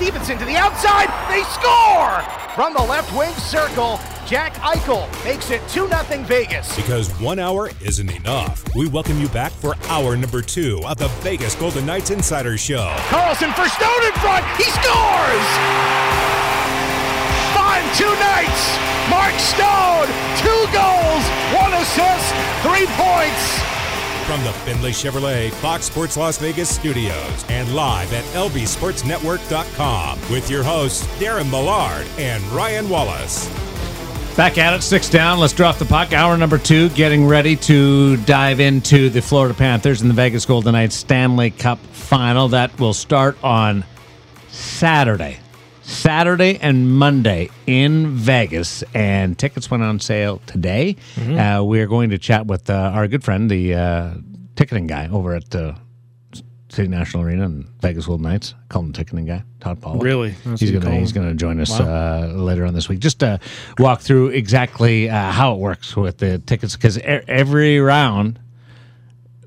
Stephenson to the outside. They score! From the left wing circle, Jack Eichel makes it 2 0 Vegas. Because one hour isn't enough. We welcome you back for hour number two of the Vegas Golden Knights Insider Show. Karlsson for Stone in front. He scores! Two nights. Mark Stone, two goals, one assist, three points. From the Findlay Chevrolet Fox Sports Las Vegas studios and live at lbsportsnetwork.com with your hosts Darren Millard and Ryan Wallace. Back at it, six down. Let's drop the puck. Hour number two, getting ready to dive into the Florida Panthers and the Vegas Golden Knights Stanley Cup final. That will start on Saturday. Saturday and Monday in Vegas, and tickets went on sale today. Uh, we are going to chat with uh, our good friend, the uh, ticketing guy over at uh, City National Arena and Vegas Knights. Call him the ticketing guy, Todd Paul. Really? That's He's gonna he's gonna join us Wow. uh, later on this week. Just to walk through exactly uh, how it works with the tickets because every round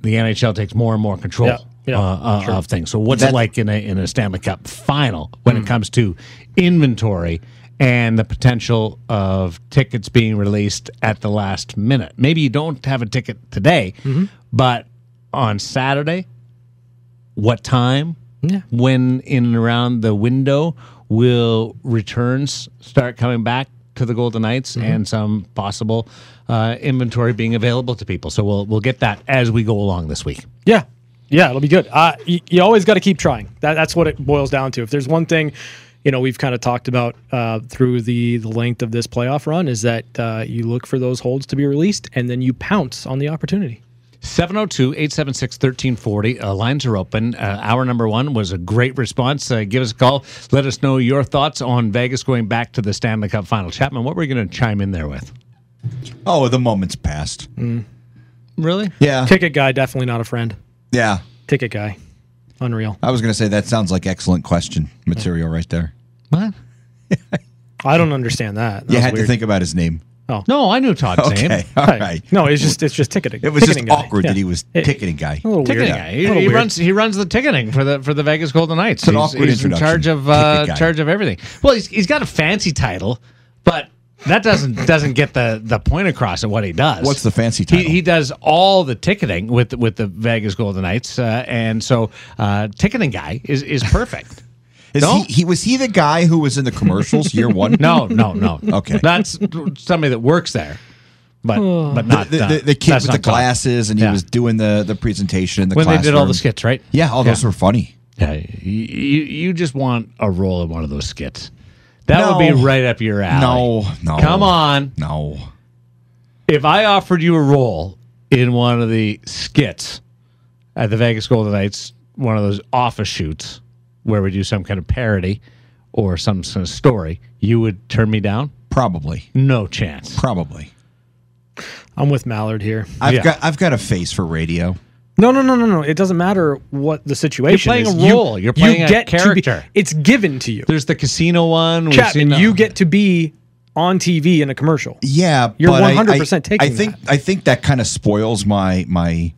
the NHL takes more and more control Yeah, yeah, uh, uh, sure. of things. So what's That- it like in a in a Stanley Cup final when Hmm. it comes to inventory and the potential of tickets being released at the last minute? Maybe you don't have a ticket today, Mm-hmm. but on Saturday, what time? Yeah. When in and around the window will returns start coming back to the Golden Knights Mm-hmm. and some possible uh, inventory being available to people. So we'll we'll get that as we go along this week. Yeah, yeah, it'll be good. Uh, you, you always got to keep trying. That, that's what it boils down to. If there's one thing, you know, we've kind of talked about uh, through the the length of this playoff run is that uh, you look for those holds to be released and then you pounce on the opportunity. 702 876 1340. Uh, lines are open. Uh, hour number one was a great response. Uh, give us a call. Let us know your thoughts on Vegas going back to the Stanley Cup final. Chapman, what were you going to chime in there with? Oh, the moment's passed. Really? Yeah. Ticket guy, definitely not a friend. Yeah. Ticket guy, unreal. I was going to say that sounds like excellent question material right there. What? I don't understand that. That You was had to think about his name. Oh no, I knew Todd's Okay. name. All Right. right. No, it's just it's just ticketing. It was just guy. awkward Yeah. that he was It- ticketing guy. A little Ticketing weird. guy. A He, little he weird. runs. He runs the ticketing for the for the Vegas Golden Knights. It's an he's, awkward he's in introduction. charge of uh, guy. charge of everything. Well, he's, he's got a fancy title, but that doesn't doesn't get the the point across of what he does. What's the fancy He, title? he does all the ticketing with with the Vegas Golden Knights, uh, and so uh, ticketing guy is is perfect. Is No? he, he was he the guy who was in the commercials year one? No, no, no. Okay. that's somebody that works there, but but not The, uh, the, the kid with the not Todd. glasses, and he Yeah. was doing the, the presentation in the when they did all the skits, right? Yeah, all those were funny. Yeah, you, you you just want a role in one of those skits. That would be right up your alley. No, no. Come on. No. If I offered you a role in one of the skits at the Vegas Golden Knights, one of those office shoots where we do some kind of parody or some sort of story, you would turn me down? Probably. No chance. Probably. I'm with Millard here. I've Yeah. got I've got a face for radio. No, no, no, no, no. It doesn't matter what the situation is. You're playing is. a role. You're playing a to be- character. it's given to you. There's the casino one. Chapman, seen the- you get to be on TV in a commercial. Yeah, You're but 100% I, taking I think I think that kind of spoils my my,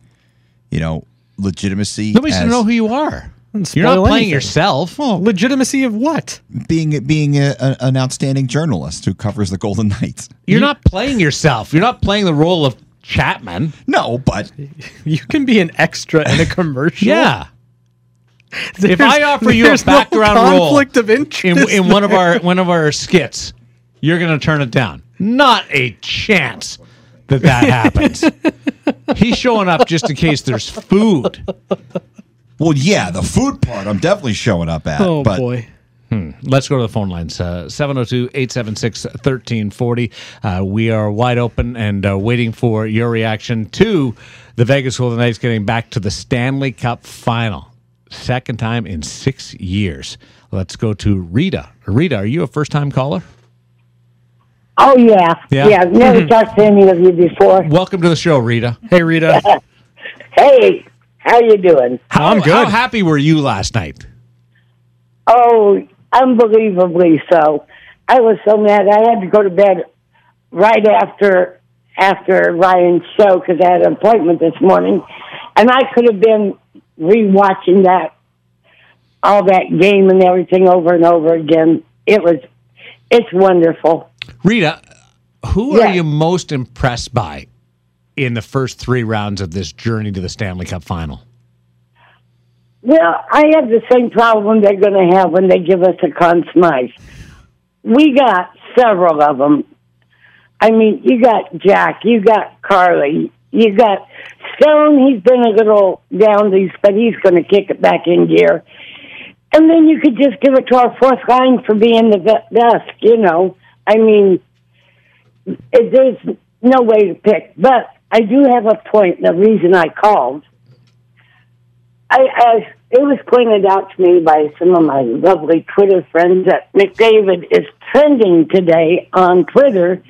you know, legitimacy. Nobody's going as to know who you are. You're not playing anything. yourself. Legitimacy of what? being being a, a- an outstanding journalist who covers the Golden Knights. You're not playing yourself. You're not playing the role of Chapman. No, but You can be an extra in a commercial. Yeah. if I offer you a background no role conflict of in, interest in one of our one of our skits, you're going to turn it down. Not a chance that that happens. He's showing up just in case there's food. well, yeah, the food part I'm definitely showing up at. Oh but boy. Let's go to the phone lines. Uh, 702 876 1340. Uh, We are wide open and uh, waiting for your reaction to the Vegas Golden Knights getting back to the Stanley Cup final. Second time in six years. Let's go to Rita. Rita, are you a first time caller? Oh yeah, Yeah. yeah. Never talked to any of you before. Welcome to the show, Rita. Hey Rita. Hey, how you doing? How, I'm good. How happy were you last night? Oh, unbelievably so. I was so mad. I had to go to bed right after after Ryan's show because I had an appointment this morning, and I could have been rewatching that all that game and everything over and over again. It was, it's wonderful. Rita, who are you most impressed by in the first three rounds of this journey to the Stanley Cup final? Well, I have the same problem they're going to have when they give us a Conn Smythe. We got several of them. I mean, you got Jack, you got Carly, you got Stone. He's been a little down these, but he's going to kick it back in gear. And then you could just give it to our fourth line for being the best. You know, I mean, it, there's no way to pick. But I do have a point. The reason I called. I, I it was pointed out to me by some of my lovely Twitter friends that McDavid is trending today on Twitter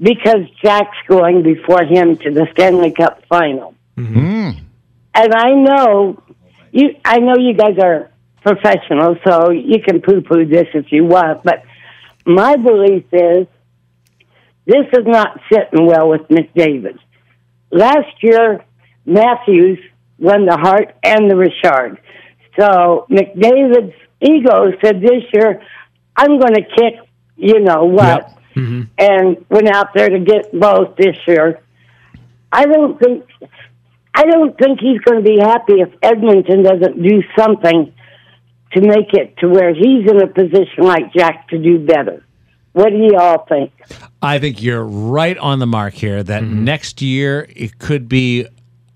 because Jack's going before him to the Stanley Cup final. Mm-hmm. Mm. And I know you I know you guys are professionals, so you can poo poo this if you want, but my belief is this is not sitting well with McDavid. Last year, Matthews won the Hart and the Richard. So McDavid's ego said this year, I'm going to kick, you know what, mm-hmm. and went out there to get both this year. I don't think, I don't think he's going to be happy if Edmonton doesn't do something to make it to where he's in a position like Jack to do better. What do you all think? I think you're right on the mark here that mm-hmm. next year it could be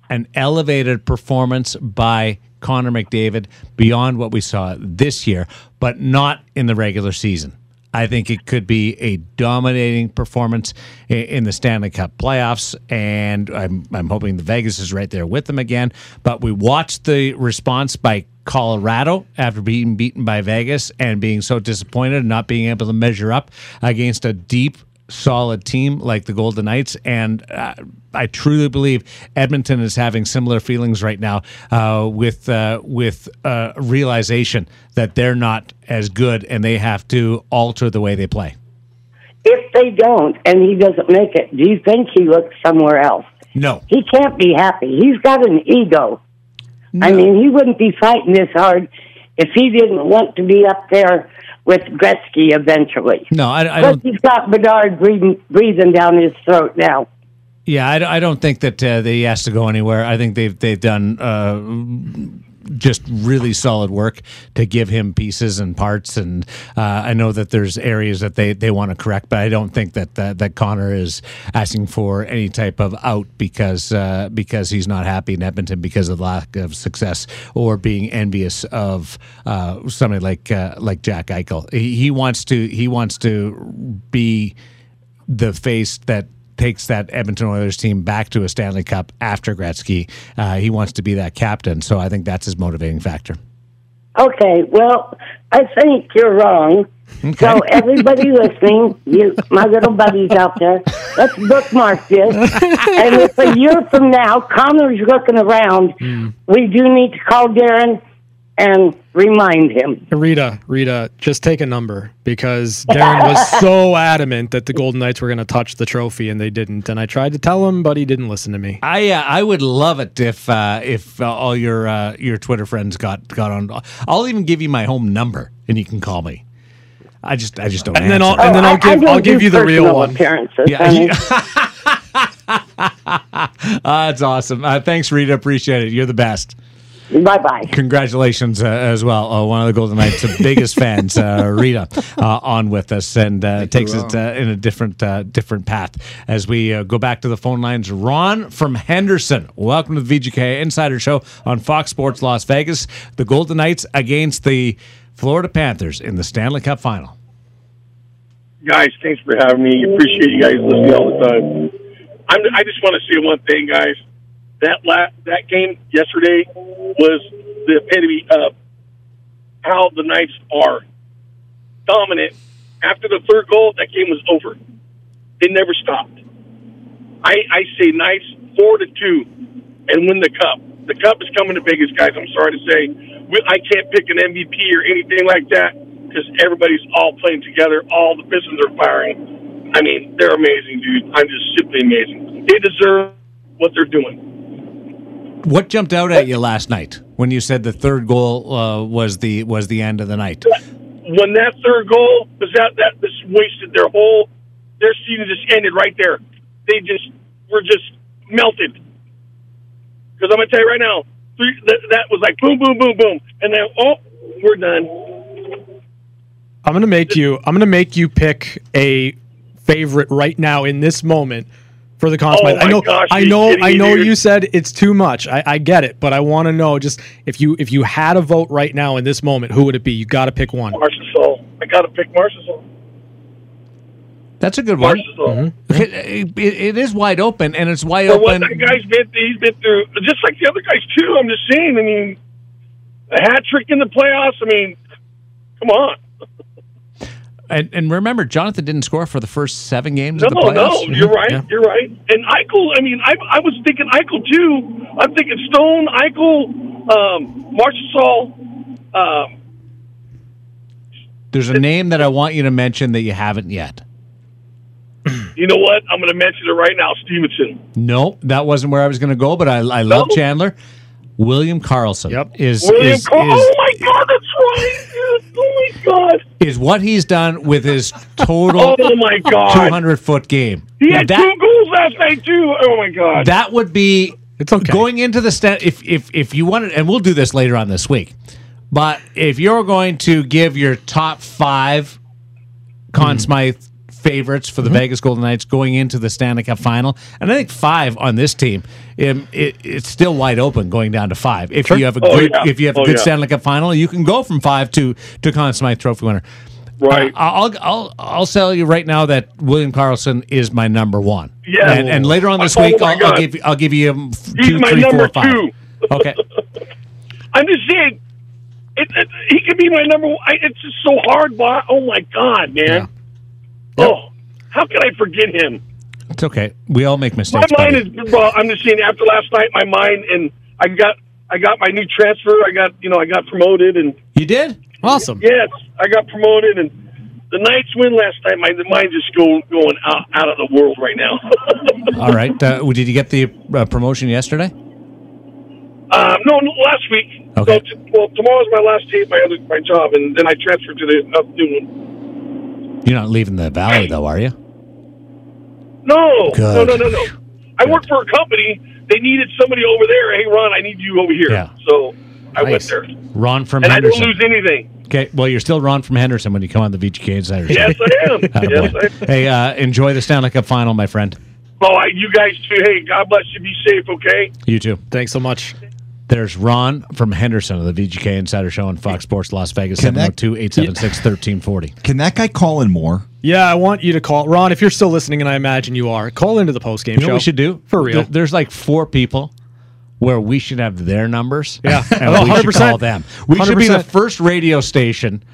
an elevated performance by Connor McDavid beyond what we saw this year, but not in the regular season. I think it could be a dominating performance in the Stanley Cup playoffs, and I'm, I'm hoping the Vegas is right there with them again. But we watched the response by Colorado after being beaten by Vegas and being so disappointed and not being able to measure up against a deep solid team like the Golden Knights, and uh, I truly believe Edmonton is having similar feelings right now uh, with uh, with uh, realization that they're not as good and they have to alter the way they play. If they don't and he doesn't make it, do you think he looks somewhere else? No, He can't be happy. He's got an ego. I mean, he wouldn't be fighting this hard if he didn't want to be up there with Gretzky eventually. no, I, I don't. he's got Bedard breathing, breathing down his throat now. Yeah, I, I don't think that uh, he has to go anywhere. I think they've they've done uh, just really solid work to give him pieces and parts, and uh, I know that there's areas that they, they want to correct, but I don't think that that, that Connor is asking for any type of out because uh, because he's not happy in Edmonton because of lack of success or being envious of uh, somebody like uh, like Jack Eichel. He, he wants to he wants to be the face that takes that Edmonton Oilers team back to a Stanley Cup after Gretzky. Uh, he wants to be that captain, so I think that's his motivating factor. Okay, well, I think you're wrong. So everybody listening, you my little buddies out there, let's bookmark this. and if a year from now Connor's looking around, we do need to call Darren and remind him. Rita, Rita, just take a number because Darren was so adamant that the Golden Knights were going to touch the trophy and they didn't. And I tried to tell him, but he didn't listen to me. I uh, I would love it if uh, if uh, all your uh, your Twitter friends got got on. I'll even give you my home number and you can call me. I just I just don't. And then. I'll- and then Oh, I- I'll I give don't I'll give you the real one. Appearances, Yeah, honey. Uh, that's awesome. Uh, thanks, Rita. Appreciate it. You're the best. Bye bye. Congratulations uh, as well. Uh, one of the Golden Knights' biggest fans, uh, Rita, uh, on with us and uh, takes it uh, in a different uh, different path. As we uh, go back to the phone lines, Ron from Henderson. Welcome to the VGK Insider Show on Fox Sports Las Vegas. The Golden Knights against the Florida Panthers in the Stanley Cup Final. guys, thanks for having me. Appreciate you guys listening all the time. I'm, I just want to say one thing, guys. That la- that game yesterday was the epitome of how the Knights are dominant. After the third goal, that game was over. They never stopped. I, I say Knights four to two and win the cup. The cup is coming to Vegas, guys. I'm sorry to say, we, I can't pick an MVP or anything like that because everybody's all playing together. All the Pistons are firing. I mean, they're amazing, dude. I'm just simply amazing. They deserve what they're doing. What jumped out at you last night? when you said the third goal uh, was the was the end of the night. When that third goal was that that just wasted their whole their season just ended right there. They just were just melted. Because I'm gonna tell you right now, three, that, that was like boom, boom, boom, boom, and then oh, we're done. I'm gonna make you. I'm gonna make you pick a favorite right now in this moment for the Conn Smythe. Oh I know. gosh, I know. kidding I know. dude? You said it's too much. I, I get it, but I want to know just if you if you had a vote right now in this moment, who would it be? You got to pick one. Marchessault, I gotta pick Marchessault. That's a good one. Marchessault. Mm-hmm. It, it- it is wide open, and it's wide For what open. that guy's been, he's been through, just like the other guys too. I'm just saying. I mean, a hat trick in the playoffs. I mean, come on. And, and remember, Jonathan didn't score for the first seven games No, of the no, playoffs. you're right. Yeah. You're right. And Eichel. I mean, I, I was thinking Eichel too. I'm thinking Stone, Eichel, um, Marchessault. Um, There's a name that I want you to mention that you haven't yet. you know what? I'm going to mention it right now. Stephenson. No, that wasn't where I was going to go, but I, I love No? William William Karlsson Yep. is William is, Cole. is, oh my God, that's right. Dude. Oh my God. is what he's done with his total Oh my God. 200 foot game. He had that, two goals last night too. Oh my God. that would be It's okay. going into the stand if if if you wanted and we'll do this later on this week but if you're going to give your top five Conn hmm. Smythe favorites for the Vegas Golden Knights going into the Stanley Cup final and I think five on this team um, it, it's still wide open going down to five if you have a Oh, good yeah. if you have a Oh, good yeah. Stanley Cup final you can go from five to to Conn Smythe Trophy winner Right. Uh, I'll I'll I'll tell you right now that William Karlsson is my number one. Yeah. and, and later on this Oh, week I'll, I'll give you- I'll give you um, two, my three, four, number five. two. Okay. I'm just saying, it, it, he could be my number one. I, it's just so hard. But oh my god, man! Oh, how can I forget him? It's okay. We all make mistakes. My mind buddy. is. Well, I'm just saying. After last night, my mind and I got. I got my new transfer. I got. You know, I got promoted, and You did? Awesome. yes, I got promoted, and the Knights win last night. My mind just go going out out of the world right now. All right. Uh, did you get the uh, promotion yesterday? um, no, no, last week. Okay. So t- well, tomorrow's my last day at my other my job, and then I transferred to the uh, new one. You're not leaving the valley, though, are you? No, Good. no, no, no, no. I work for a company. They needed somebody over there. Hey, Ron, I need you over here. Yeah. So I went there, Ron from and I don't Henderson. lose anything. Okay. Well, you're still Ron from Henderson when you come on the VGK Insider. Show. Yes, I am. Yes, I am. Hey, uh, enjoy the Stanley Cup final, my friend. Oh, you guys too. Hey, God bless you. Be safe. Okay. You too. Thanks so much. There's Ron from Henderson of the VGK Insider Show on Fox Sports Las Vegas, Can that- 702 876 1340. Can that guy call in more? Yeah, I want you to call Ron if you're still listening, and I imagine you are. Call into the post game You show. know what we should do? for real. There- there's like four people where we should have their numbers. Yeah. and Oh, we should 100%. call them. We should be the first radio station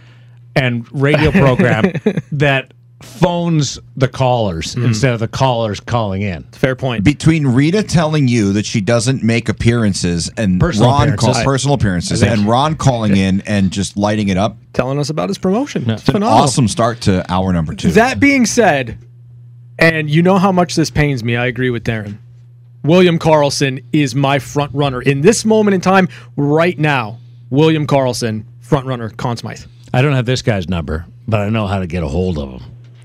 and radio program that phones the callers Hmm. instead of the callers calling in. Fair point. Between Rita telling you that she doesn't make appearances and Personal Ron appearances. call, personal appearances and Ron calling in and just lighting it up, Telling us about his promotion. It's it's an phenomenal. awesome start to hour number two. That being said, and you know how much this pains me, I agree with Darren. William Karlsson is my front runner in this moment in time, right now. William Karlsson, front runner, Conn Smythe. I don't have this guy's number, but I know how to get a hold of him.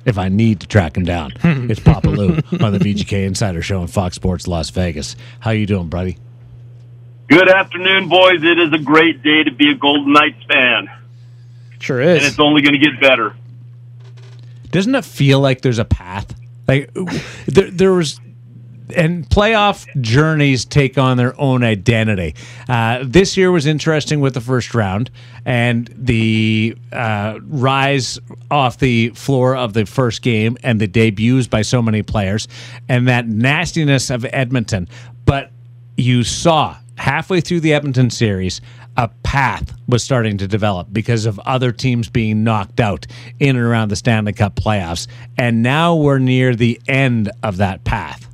If I need to track him down, it's Papa Lou on the VGK Insider Show on Fox Sports Las Vegas. How you doing, buddy? Good afternoon, boys. It is a great day to be a Golden Knights fan, Sure is. and it's only going to get better. doesn't it feel like there's a path? Like there, there was, and playoff journeys take on their own identity. Uh, this year was interesting with the first round and the uh, rise off the floor of the first game and the debuts by so many players and that nastiness of Edmonton. But you saw halfway through the Edmonton series, a path was starting to develop because of other teams being knocked out in and around the Stanley Cup playoffs. And now we're near the end of that path.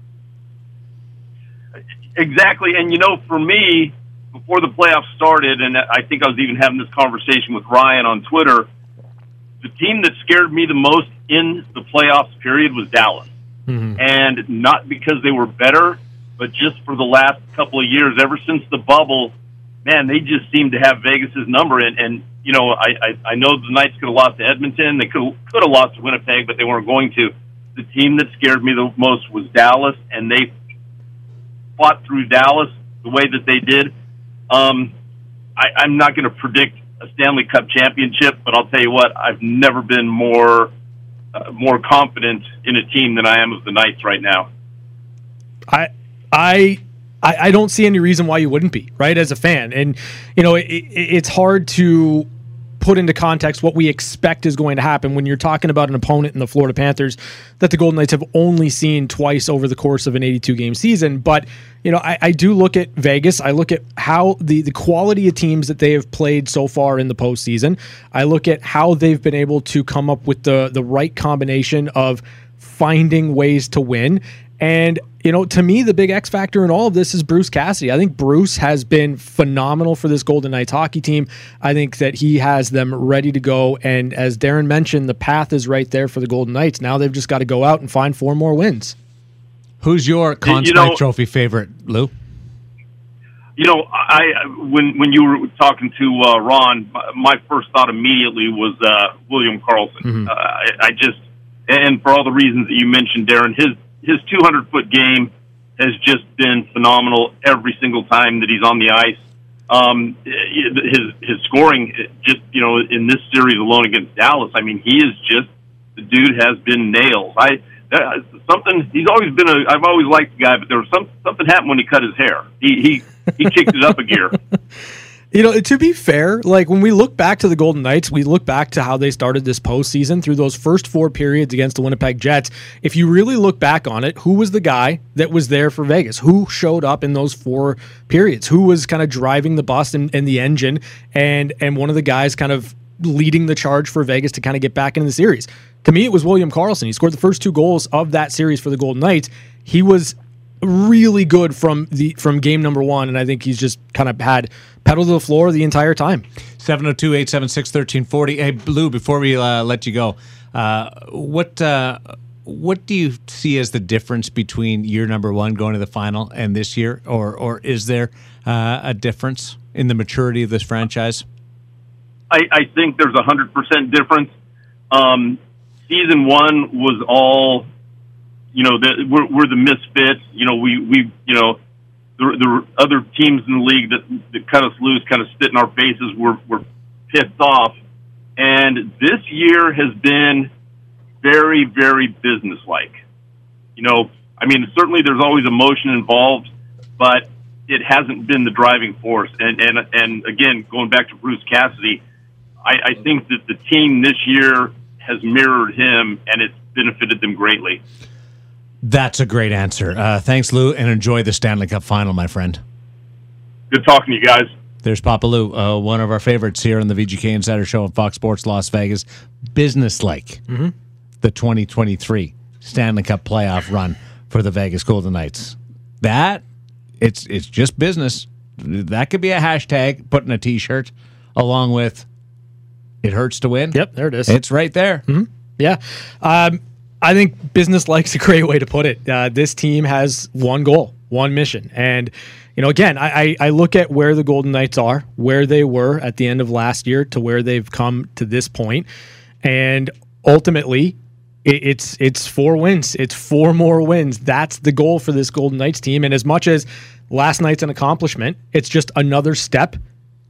Exactly. And, you know, for me, before the playoffs started, and I think I was even having this conversation with Ryan on Twitter, the team that scared me the most in the playoffs period was Dallas. Mm-hmm. And not because they were better, but just for the last couple of years, ever since the bubble, man, they just seem to have Vegas's number. And, and you know, I, I, I know the Knights could have lost to Edmonton. They could could have lost to Winnipeg, but they weren't going to. The team that scared me the most was Dallas, and they fought through Dallas the way that they did. Um, I, I'm not going to predict a Stanley Cup championship, but I'll tell you what, I've never been more uh, more confident in a team than I am of the Knights right now. I I I, don't see any reason why you wouldn't be right as a fan, and you know it, it, it's hard to put into context what we expect is going to happen when you're talking about an opponent in the Florida Panthers that the Golden Knights have only seen twice over the course of an 82 game season. But, you know, I, I, do look at Vegas. I look at how the, the quality of teams that they have played so far in the postseason. I look at how they've been able to come up with the, the right combination of finding ways to win. And you know, to me, the big X factor in all of this is Bruce Cassidy. I think Bruce has been phenomenal for this Golden Knights hockey team. I think that he has them ready to go. And as Darren mentioned, the path is right there for the Golden Knights. Now they've just got to go out and find four more wins. Who's your Conn you know, Trophy favorite, Lou? You know, I when when you were talking to uh, Ron, my first thought immediately was uh, William Karlsson. Mm-hmm. Uh, I, I just and for all the reasons that you mentioned, Darren, his his 200 foot game has just been phenomenal every single time that he's on the ice. Um, his his scoring, just you know, in this series alone against Dallas, I mean, he is just the dude has been nails. I that, something he's always been a. I've always liked the guy, but there was some something happened when he cut his hair. He he he kicked it up a gear. You know, to be fair, like when we look back to the Golden Knights, we look back to how they started this postseason through those first four periods against the Winnipeg Jets. If you really look back on it, who was the guy that was there for Vegas? Who showed up in those four periods? Who was kind of driving the bus and, and the engine? And and one of the guys kind of leading the charge for Vegas to kind of get back into the series. To me, it was William Karlsson. He scored the first two goals of that series for the Golden Knights. He was really good from the from game number one, and I think he's just kind of had pedal to the floor the entire time. 702 876 1340. Hey, Blue, before we uh, let you go, uh, what. Uh, what do you see as the difference between year number one going to the final and this year, or or is there uh, a difference in the maturity of this franchise? I, I think there's a hundred percent difference. Um, season one was all you know, the, we're, we're the misfits. You know, we, we, you know, the, the other teams in the league that, that cut us loose kind of spit in our faces. We're, we're pissed off. And this year has been very, very businesslike. You know, I mean, certainly there's always emotion involved, but it hasn't been the driving force. And, and, and again, going back to Bruce Cassidy, I, I think that the team this year has mirrored him and it's benefited them greatly. That's a great answer. Uh, thanks, Lou, and enjoy the Stanley Cup final, my friend. Good talking to you guys. There's Papa Lou, uh, one of our favorites here on the VGK Insider Show on Fox Sports Las Vegas. Business like mm-hmm. the 2023 Stanley Cup playoff run for the Vegas Golden Knights. That it's it's just business. That could be a hashtag putting a T-shirt along with "It hurts to win." Yep, there it is. It's right there. Mm-hmm. Yeah. Um, I think business likes a great way to put it. Uh, this team has one goal, one mission. And, you know, again, I, I, look at where the Golden Knights are, where they were at the end of last year to where they've come to this point. And ultimately, it, it's it's four wins. It's four more wins. That's the goal for this Golden Knights team. And as much as last night's an accomplishment, it's just another step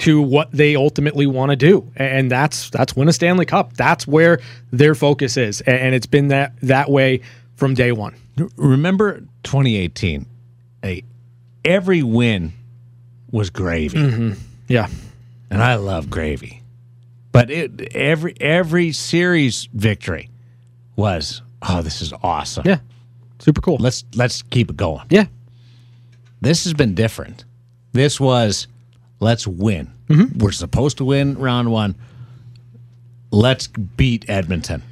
to what they ultimately want to do, and that's that's win a Stanley Cup. That's where their focus is, and it's been that that way from day one. Remember 2018? Hey, every win was gravy. Mm-hmm. Yeah, and I love gravy, but it, every every series victory was oh this is awesome. Yeah, super cool. Let's let's keep it going. Yeah, this has been different. This was Let's win. Mm-hmm. We're supposed to win round one. Let's beat Edmonton.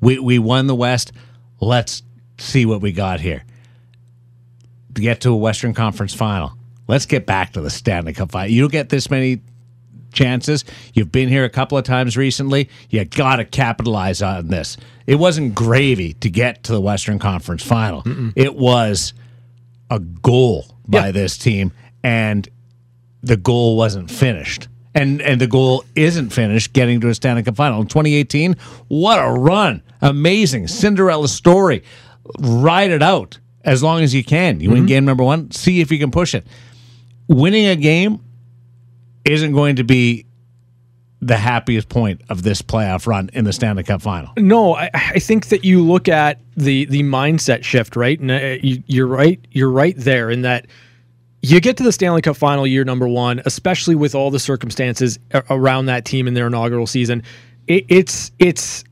We we won the West. Let's see what we got here. To get to a Western Conference final. Let's get back to the Stanley Cup final. You don't get this many chances. You've been here a couple of times recently. You got to capitalize on this. It wasn't gravy to get to the Western Conference final. Mm-mm. It was a goal by yeah. this team and the goal wasn't finished. And and the goal isn't finished getting to a Stanley Cup final. In 2018, what a run. Amazing. Cinderella story. Ride it out as long as you can. You win game number 1, see if you can push it. Winning a game isn't going to be the happiest point of this playoff run in the Stanley Cup final. No, I, I think that you look at the the mindset shift, right? And uh, you, you're right. You're right there in that you get to the Stanley Cup final year number one, especially with all the circumstances around that team in their inaugural season. It, it's it's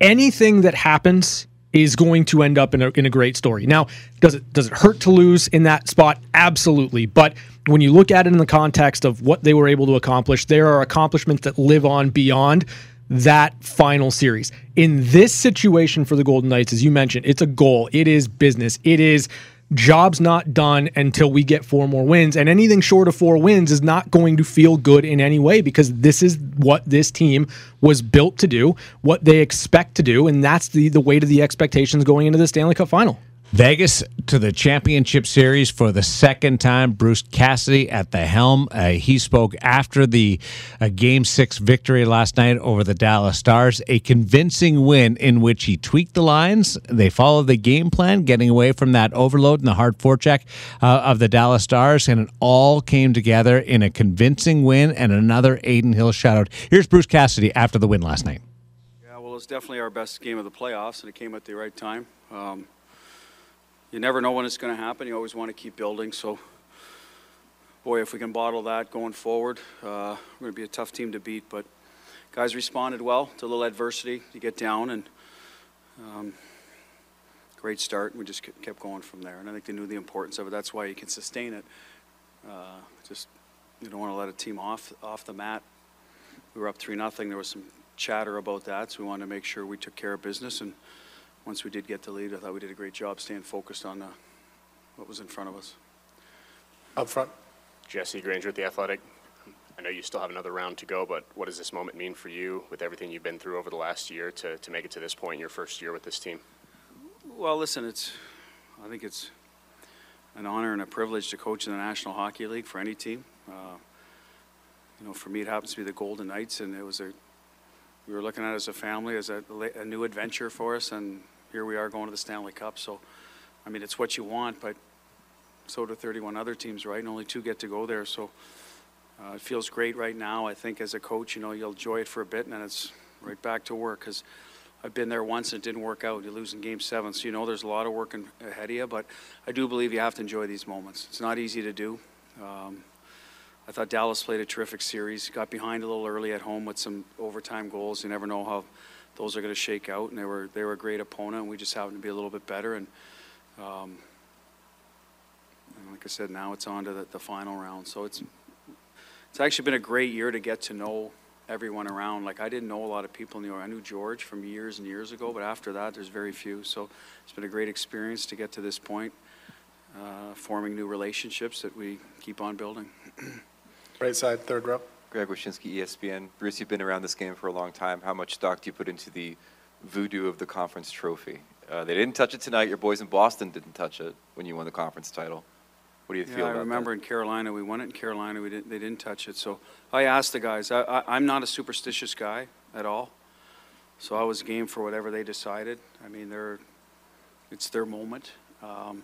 anything that happens is going to end up in a, in a great story. Now, does it does it hurt to lose in that spot? Absolutely. But when you look at it in the context of what they were able to accomplish, there are accomplishments that live on beyond that final series. In this situation for the Golden Knights, as you mentioned, it's a goal. It is business. It is job's not done until we get four more wins. And anything short of four wins is not going to feel good in any way because this is what this team was built to do, what they expect to do, and that's the the weight of the expectations going into the Stanley Cup final. Vegas to the championship series for the second time. Bruce Cassidy at the helm. Uh, he spoke after the uh, Game Six victory last night over the Dallas Stars. A convincing win in which he tweaked the lines. They followed the game plan, getting away from that overload and the hard forecheck uh, of the Dallas Stars, and it all came together in a convincing win and another Adin Hill shutout. Here's Bruce Cassidy after the win last night. Yeah, well, it's definitely our best game of the playoffs, and it came at the right time. Um, you never know when it's going to happen. You always want to keep building. So, boy, if we can bottle that going forward, uh, we're going to be a tough team to beat. But guys responded well to a little adversity. You get down, and um, great start. We just kept going from there. And I think they knew the importance of it. That's why you can sustain it. Uh, just you don't want to let a team off off the mat. We were up three nothing. There was some chatter about that, so we wanted to make sure we took care of business. And once we did get the lead, I thought we did a great job staying focused on uh, what was in front of us. Up front. Jesse Granger at The Athletic. I know you still have another round to go, but what does this moment mean for you with everything you've been through over the last year to, to make it to this point in your first year with this team? Well, listen, it's I think it's an honor and a privilege to coach in the National Hockey League for any team. Uh, you know, for me, it happens to be the Golden Knights, and it was a we were looking at it as a family as a, a new adventure for us, and here we are going to the Stanley Cup. So, I mean, it's what you want, but so do 31 other teams, right? And only two get to go there, so uh, it feels great right now. I think as a coach, you know, you'll enjoy it for a bit, and then it's right back to work because I've been there once and it didn't work out. You lose in Game Seven, so you know there's a lot of work ahead of you. But I do believe you have to enjoy these moments. It's not easy to do. Um, I thought Dallas played a terrific series. Got behind a little early at home with some overtime goals. You never know how those are going to shake out, and they were they were a great opponent. And we just happened to be a little bit better. And, um, and like I said, now it's on to the, the final round. So it's it's actually been a great year to get to know everyone around. Like I didn't know a lot of people in New York. I knew George from years and years ago, but after that, there's very few. So it's been a great experience to get to this point, uh, forming new relationships that we keep on building. Right side, third row. Greg Wyshynski, E ESPN. Bruce, you've been around this game for a long time. How much stock do you put into the voodoo of the conference trophy? Uh, they didn't touch it tonight. Your boys in Boston didn't touch it when you won the conference title. What do you feel Yeah, I about remember in Carolina, we won it in Carolina, we didn't, they didn't touch it. So I asked the guys, I, I, I'm not a superstitious guy at all. So I was game for whatever they decided. I mean, they're, it's their moment. Um,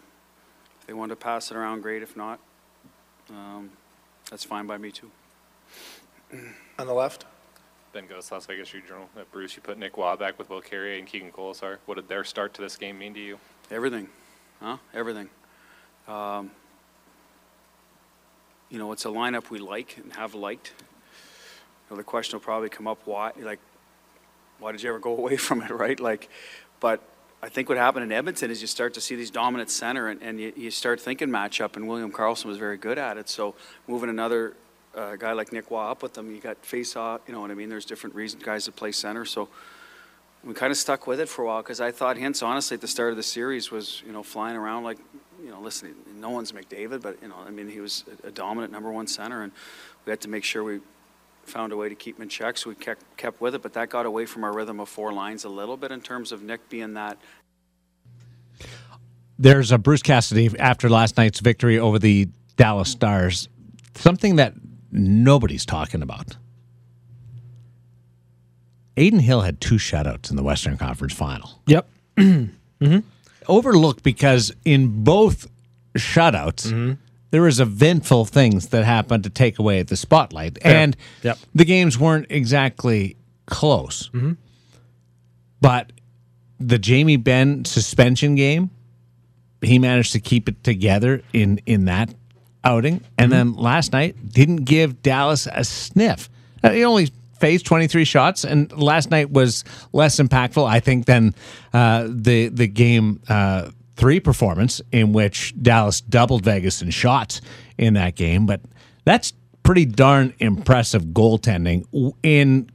if they want to pass it around, great. If not, um, that's fine by me too. On the left. Ben Gotz, Las Vegas Street Journal. Uh, Bruce, you put Nick Roy back with Will Carrier and Keegan Kolesar. What did their start to this game mean to you? Everything, huh? Everything. Um, you know, it's a lineup we like and have liked. You know, the question will probably come up: Why, like, why did you ever go away from it, right? Like, but I think what happened in Edmonton is you start to see these dominant center, and, and you, you start thinking matchup, and William Karlsson was very good at it. So moving another uh, guy like Nick Roy up with them, you got face off. You know what I mean? There's different reasons guys that play center, so we kind of stuck with it for a while because I thought Hintz, honestly, at the start of the series was, you know, flying around like, you know, listen, no one's McDavid, but, you know, I mean, he was a, a dominant number one center, and we had to make sure we found a way to keep him in check, so we kept, kept with it, but that got away from our rhythm of four lines a little bit in terms of Nick being that. There's a Bruce Cassidy after last night's victory over the Dallas Stars. something that nobody's talking about. Adin Hill had two shutouts in the Western Conference Final. Yep. Mm-hmm. Overlooked because in both shutouts, mm-hmm. there was eventful things that happened to take away the spotlight, Fair. and Yep. the games weren't exactly close. Mm-hmm. But the Jamie Benn suspension game, he managed to keep it together in in that outing, and then last night didn't give Dallas a sniff. Uh, He only faced 23 shots, and last night was less impactful, I think, than uh, the the game uh, three performance in which Dallas doubled Vegas in shots in that game. But that's pretty darn impressive goaltending in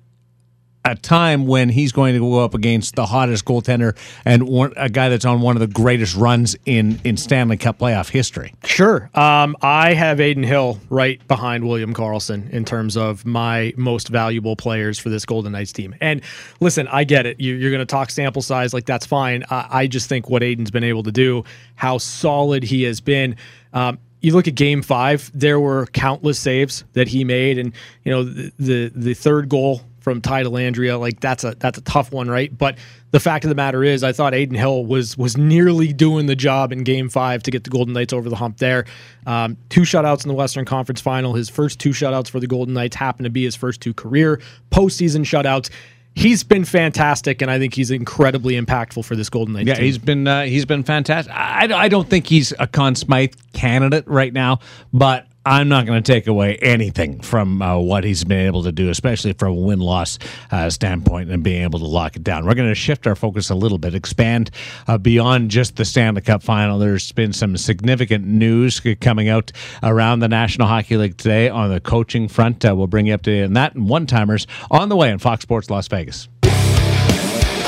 a time when he's going to go up against the hottest goaltender and one, a guy that's on one of the greatest runs in in Stanley Cup playoff history. Sure. Um, I have Adin Hill right behind William Karlsson in terms of my most valuable players for this Golden Knights team. And listen, I get it. You, you're going to talk sample size, like that's fine. I, I just think what Adin's been able to do, how solid he has been. Um, you look at Game Five, there were countless saves that he made, and you know the the, the third goal from Ty Dellandrea, like that's a that's a tough one, right? But the fact of the matter is, I thought Adin Hill was was nearly doing the job in Game Five to get the Golden Knights over the hump. There, um, two shutouts in the Western Conference Final. His first two shutouts for the Golden Knights happen to be his first two career postseason shutouts. He's been fantastic, and I think he's incredibly impactful for this Golden Knights. Yeah, team. he's been uh, he's been fantastic. I, I don't think he's a Conn Smythe candidate right now, but I'm not going to take away anything from uh, what he's been able to do, especially from a win loss uh, standpoint and being able to lock it down. We're going to shift our focus a little bit, expand uh, beyond just the Stanley Cup final. There's been some significant news coming out around the National Hockey League today on the coaching front. Uh, we'll bring you up to date on that and one timers on the way on Fox Sports Las Vegas.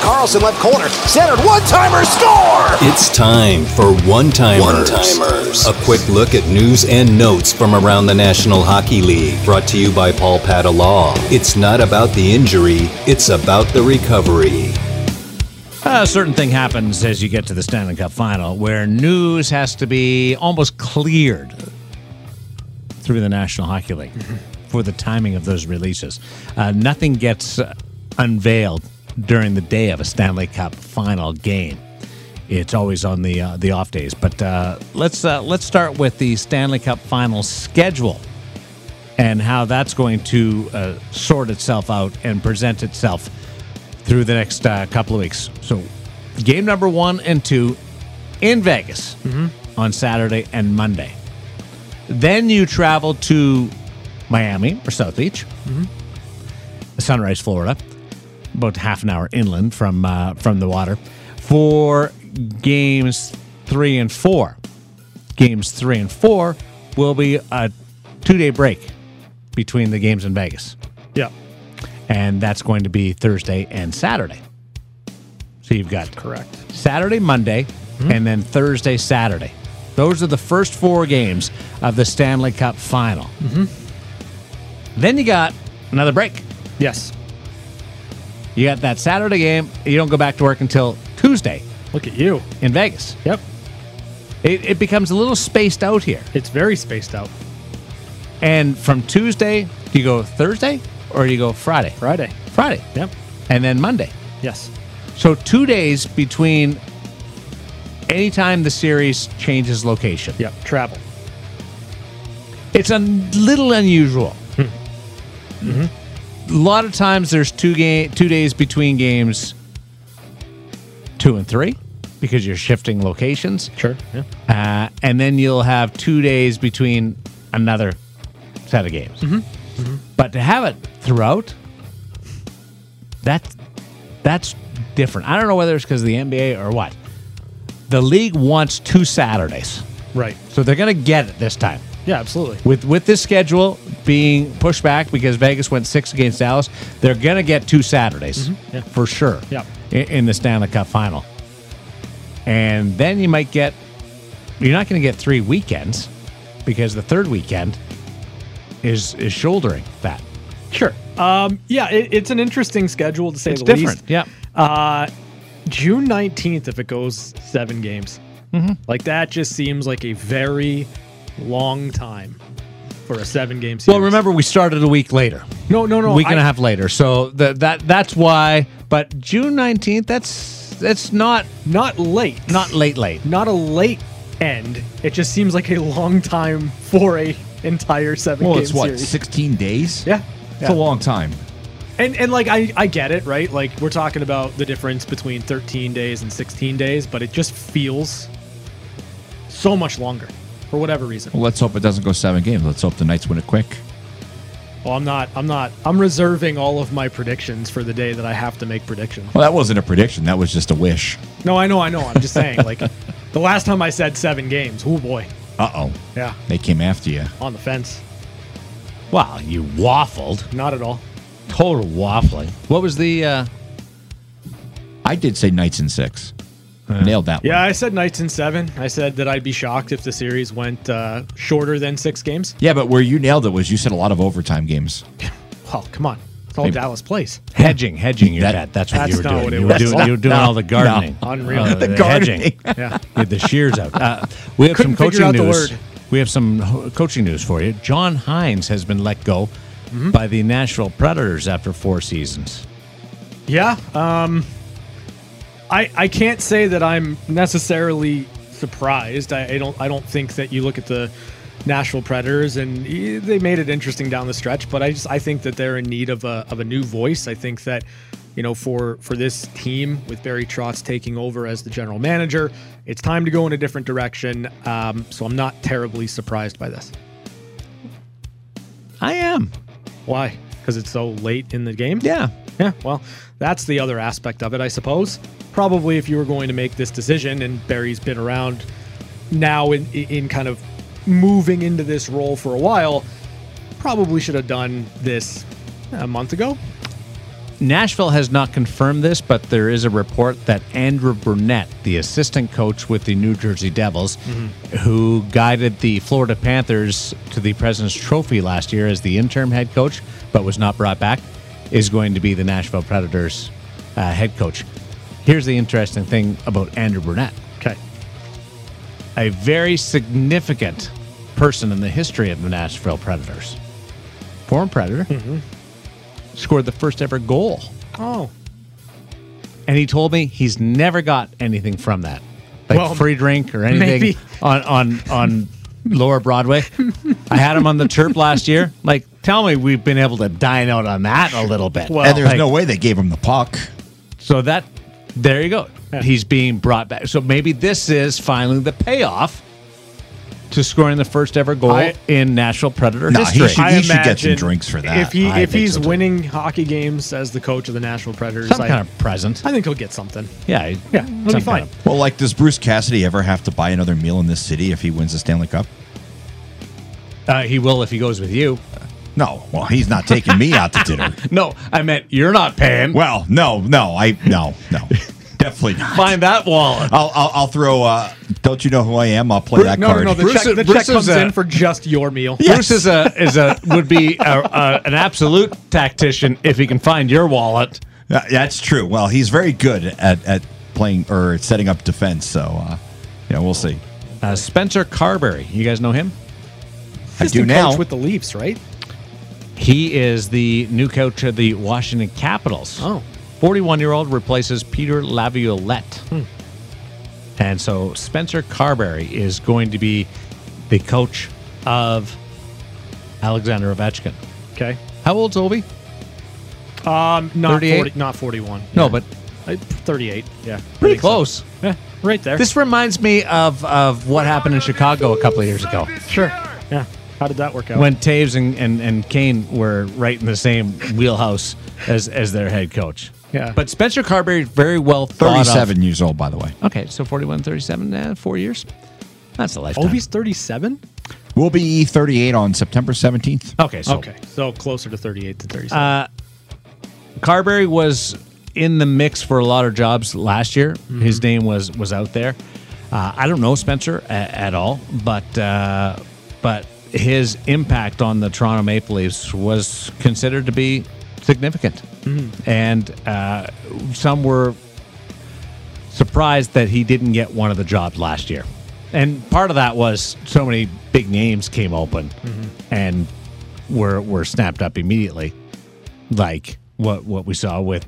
Karlsson left corner, centered, one-timer score! It's time for One Timers. One-timers. A quick look at news and notes from around the National Hockey League. Brought to you by Paul Padda Law. It's not about the injury, it's about the recovery. A certain thing happens as you get to the Stanley Cup final where news has to be almost cleared through the National Hockey League for the timing of those releases. Uh, nothing gets uh, unveiled during the day of a Stanley Cup final game. It's always on the uh, the off days. But uh, let's uh, let's start with the Stanley Cup final schedule and how that's going to uh, sort itself out and present itself through the next uh, couple of weeks. So, game number one and two in Vegas on Saturday and Monday. Then you travel to Miami or South Beach, Sunrise, Florida, about half an hour inland from uh, from the water, for games three and four. Games three and four will be a two day break between the games in Vegas yeah. and that's going to be Thursday and Saturday. So you've got correct Saturday, Monday, and then Thursday, Saturday. Those are the first four games of the Stanley Cup final. Then you got another break. Yes. You got that Saturday game. You don't go back to work until Tuesday Look at you. in Vegas. Yep. It, it becomes a little spaced out here. It's very spaced out. And from Tuesday, do you go Thursday or do you go Friday? Friday. Friday. Yep. And then Monday. Yes. So two days between anytime the series changes location. Yep. Travel. It's a little unusual. Hmm. Mm-hmm. A lot of times there's two game two days between games two and three because you're shifting locations. Sure. Yeah. Uh, and then you'll have two days between another set of games. But to have it throughout, that's that's different. I don't know whether it's because of the NBA or what. The league wants two Saturdays, Right. so they're going to get it this time. Yeah. Absolutely. With with this schedule being pushed back because Vegas went six against Dallas, they're going to get two Saturdays Yeah. for sure. Yep. In, in the Stanley Cup final, and then you might get. You're not going to get three weekends because the third weekend is is shouldering that. Sure. Um, yeah, it, it's an interesting schedule to say It's the different. least. Yeah. Uh, June 19th, if it goes seven games. Mhm. Like that just seems like a very long time for a seven game series. Well, remember we started a week later. No, no, no. a week and a half later. So that that that's why. But June nineteenth, that's that's not not late. Not late, late. Not a late end. It just seems like a long time for a entire seven Well, game it's what series. 16 days. Yeah, it's a long time. And and like I I get it, right? Like we're talking about the difference between 13 days and 16 days, but it just feels so much longer for whatever reason. Well, let's hope it doesn't go seven games. Let's hope the Knights win it quick. Well, I'm not I'm not I'm reserving all of my predictions for the day that I have to make predictions. Well, that wasn't a prediction. That was just a wish. No, I know, I know. I'm just saying like the last time I said 7 games, oh boy, Uh oh. Yeah. They came after you. on the fence. Wow, you waffled. Not at all. Total waffling. What was the? uh I did say Knights in six. Nailed that one. Yeah, I said Knights in 7. I said that I'd be shocked if the series went uh, shorter than 6 games. Yeah, but where you nailed it was you said a lot of overtime games. Well, come on. It's all Maybe- Dallas plays. Hedging, hedging your That- bet. That's what you were doing. you, were was. doing you were doing No, all the gardening. no. Unreal. Uh, The hedging. gardening. Yeah. You had the shears out. Uh, we have Couldn't some coaching out the news. word. We have some coaching news for you. John Hynes has been let go Mm-hmm. by the Nashville Predators after four seasons. Yeah. Um, I I can't say that I'm necessarily surprised. I, I don't I don't think that you look at the Nashville Predators and they made it interesting down the stretch, but I just I think that they're in need of a of a new voice. I think that you know for for this team with Barry Trotz taking over as the general manager, it's time to go in a different direction. Um, so I'm not terribly surprised by this. I am. Why? Because it's so late in the game? Yeah. Yeah. Well, that's the other aspect of it, I suppose. Probably if you were going to make this decision, and Barry's been around now in, in kind of moving into this role for a while, probably should have done this a month ago. Nashville has not confirmed this, but there is a report that Andrew Brunette, the assistant coach with the New Jersey Devils, who guided the Florida Panthers to the President's Trophy last year as the interim head coach, but was not brought back, is going to be the Nashville Predators uh, head coach. Here's the interesting thing about Andrew Brunette. Okay. A very significant person in the history of the Nashville Predators. Former Predator. Mm-hmm. Scored the first ever goal. Oh. And he told me he's never got anything from that. Like Well, free drink or anything maybe. on on on lower Broadway. I had him on the chirp last year. Like, tell me we've been able to dine out on that a little bit. Well, and there's Like, no way they gave him the puck. So that there you go. He's being brought back. So maybe this is finally the payoff to scoring the first ever goal I- in Nashville Predator Nah, he history. should- I should get some drinks for that. If he I if he's so, winning hockey games as the coach of the Nashville Predators, Some I, kind of present. I think he'll get something. Yeah, he- Yeah, he'll be fine. kind of- Well, like, does Bruce Cassidy ever have to buy another meal in this city if he wins the Stanley Cup? uh, he will if he goes with you. No. Well, he's not taking me out to dinner. No, I meant you're not paying. Well, no, no, I no, no, definitely not. Find that wallet. I'll, I'll, I'll throw. Uh, don't you know who I am? I'll play that no, card. no, no. The Bruce- check, the Bruce check comes is a- in for just your meal. Bruce is a is a would be a, a, an absolute tactician if he can find your wallet. Uh, that's true. Well, he's very good at, at playing or setting up defense. So, uh, you know, we'll see. Uh, Spencer Carbery, you guys know him? I do Assistant now. coach with the Leafs, right? He is the new coach of the Washington Capitals. Oh. 41 year old replaces Peter Laviolette. Hmm. And so Spencer Carbery is going to be the coach of Alexander Ovechkin. Okay. How old's Ovi? Um, not 38? 40, not 41. No, Yeah. but Uh, 38. Yeah. Pretty think so. close. Yeah, right there. This reminds me of, of what happened in Chicago a couple of years ago. sure. Yeah. How did that work out? when Toews and, and, and Kane were right in the same wheelhouse as, as their head coach. Yeah. But Spencer Carbery, very well thought of. Thirty-seven years old, by the way. Okay, so 41, 37, uh, four years. That's a lifetime. Ovi's 37? We'll be thirty-eight on September seventeenth. Okay, so okay. So closer to 38 than 37. uh, Carbery was in the mix for a lot of jobs last year. His name was was out there. Uh, I don't know Spencer a, at all, but uh, but his impact on the Toronto Maple Leafs was considered to be significant, and uh, some were surprised that he didn't get one of the jobs last year. and part of that was so many big names came open Mhm. and were were snapped up immediately, like what what we saw with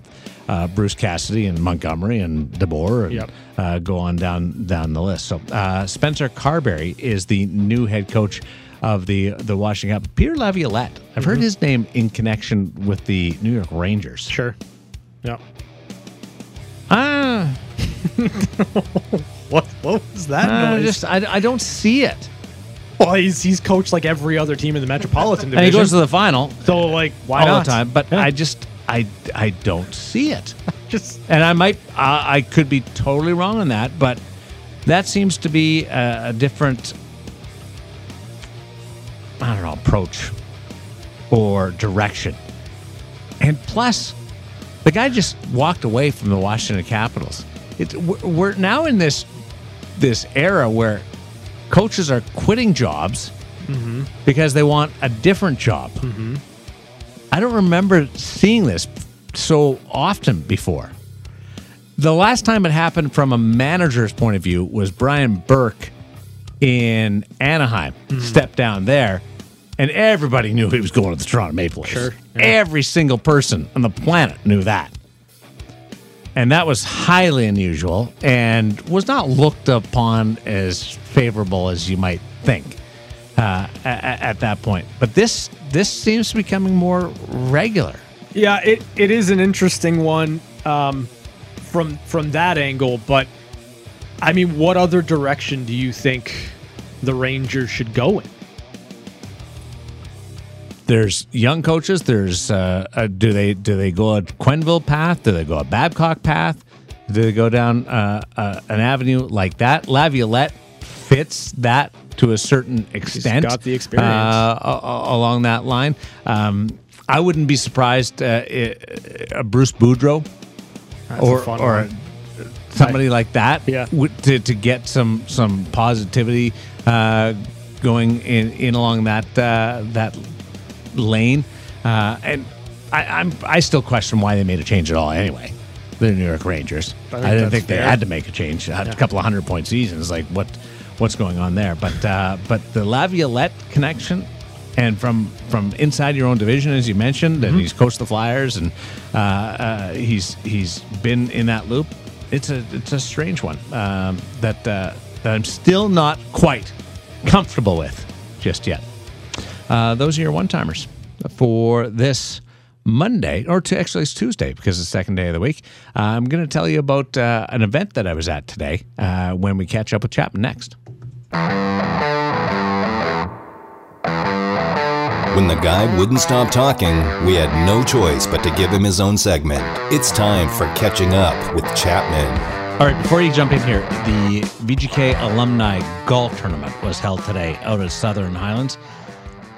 uh, Bruce Cassidy and Montgomery and DeBoer, and Yep. uh, go on down down the list. So uh, Spencer Carbery is the new head coach of the the Washington. Capitals. Peter Laviolette, I've heard Mhm. his name in connection with the New York Rangers. Sure. Yeah. Ah. what what was that Uh, noise? just I, I don't see it. well, he's he's coached like every other team in the Metropolitan And Division. he goes to the final. So like why all not? the time. But Yeah. I just I I don't see it. just and I might I I could be totally wrong on that, but that seems to be a, a different I don't know approach or direction. And plus, the guy just walked away from the Washington Capitals. It's we're now in this this era where coaches are quitting jobs Mhm. because they want a different job. Mhm. I don't remember seeing this so often before. The last time it happened from a manager's point of view was Brian Burke in Anaheim stepped down there, and everybody knew he was going to the Toronto Maple Leafs. Sure, Every single person on the planet knew that. And that was highly unusual and was not looked upon as favorable as you might think uh, at, at that point. But this this seems to be becoming more regular. Yeah, it, it is an interesting one um, from from that angle. But I mean, what other direction do you think the Rangers should go in? There's young coaches. There's uh, uh, do they do they go a Quenneville path? Do they go a Babcock path? Do they go down uh, uh, an avenue like that? Laviolette fits that to a certain extent. got the experience. uh, along that line. Um, I wouldn't be surprised uh, a Bruce Boudreau That's or somebody like that Yeah. to, to get some some positivity uh, going in, in along that uh, that lane. Uh, and I, I'm I still question why they made a change at all. Anyway, the New York Rangers. I I didn't think they fair. had to make a change. A Yeah. couple of hundred point seasons, like what what's going on there? But uh, but the Laviolette connection. And from from inside your own division, as you mentioned, Mm-hmm. and he's coached the Flyers, and uh, uh, he's he's been in that loop. It's a it's a strange one um, that uh, that I'm still not quite comfortable with just yet. Uh, those are your one timers for this Monday, or to, actually it's Tuesday because it's the second day of the week. Uh, I'm going to tell you about uh, an event that I was at today uh, when we catch up with Chapman next. When the guy wouldn't stop talking, we had no choice but to give him his own segment. It's time for Catching Up with Chapman. All right, before you jump in here, the VGK Alumni Golf Tournament was held today out at Southern Highlands,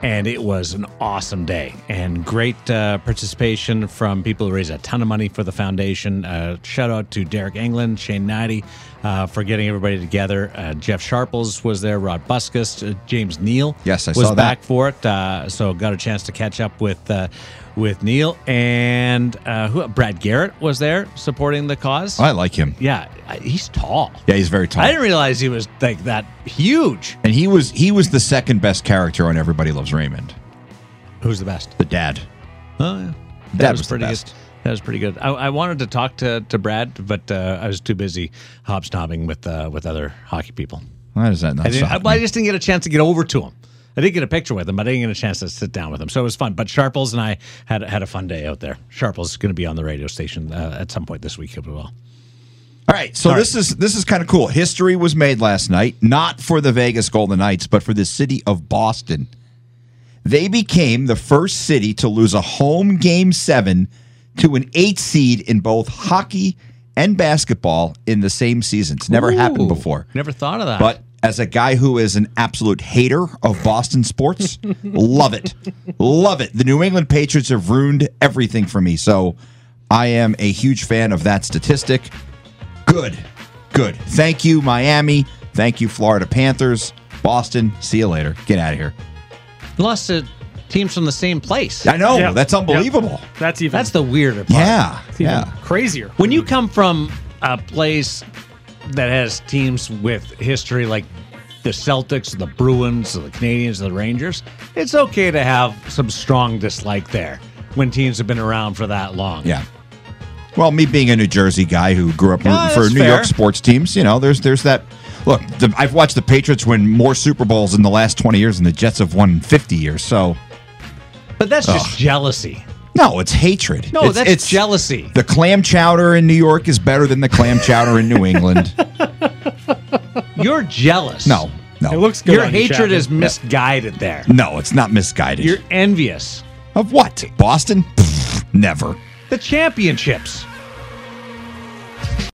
and it was an awesome day and great uh, participation from people who raised a ton of money for the foundation. Uh, shout out to Deryk Engelland, Shane Hnidy uh, for getting everybody together. Uh, Jeff Sharples was there, Rod Buskas, uh, James Neal Yes, I was saw that. back for it. Uh, so got a chance to catch up with uh, with Neal and uh, who Brad Garrett was there supporting the cause. I like him. Yeah, he's tall. Yeah, he's very tall. I didn't realize he was like that huge. and he was he was the second best character on Everybody Loves Raymond. Who's the best? The dad. Oh yeah, that Dad was, was the pretty good. That was pretty good. I, I wanted to talk to, to Brad, but uh, I was too busy hobsnobbing with uh, with other hockey people. Why does that not I, I, I just didn't get a chance to get over to him. I didn't get a picture with him, but I didn't get a chance to sit down with him. So it was fun. But Sharples and I had had a fun day out there. Sharples is going to be on the radio station uh, at some point this week as well. All right, so this is this is kind of cool. History was made last night, not for the Vegas Golden Knights, but for the city of Boston. They became the first city to lose a home game seven to an eight seed in both hockey and basketball in the same season. It's never happened before. Never thought of that. But as a guy who is an absolute hater of Boston sports, love it. Love it. The New England Patriots have ruined everything for me. So I am a huge fan of that statistic. Good. Good. Thank you, Miami. Thank you, Florida Panthers. Boston, see you later. Get out of here. lost to teams from the same place. I know. Yeah. That's unbelievable. That's even That's the weirder part. Yeah. it's even Yeah. crazier. When you come from a place that has teams with history like the Celtics, the Bruins, the Canadiens, the Rangers, it's okay to have some strong dislike there when teams have been around for that long. Yeah. Well, me being a New Jersey guy who grew up Yeah, for New fair. York sports teams, you know, there's there's that. Look, the, I've watched the Patriots win more Super Bowls in the last 20 years than the Jets have won in 50 years. So, But that's just Ugh. jealousy. No, it's hatred. No, It's- that's it's jealousy. The clam chowder in New York is better than the clam chowder in New England. You're jealous. No, no. It looks good. Your on hatred Chapman. is misguided there. No, it's not misguided. You're envious. of what? Boston? Pfft, never. The championships.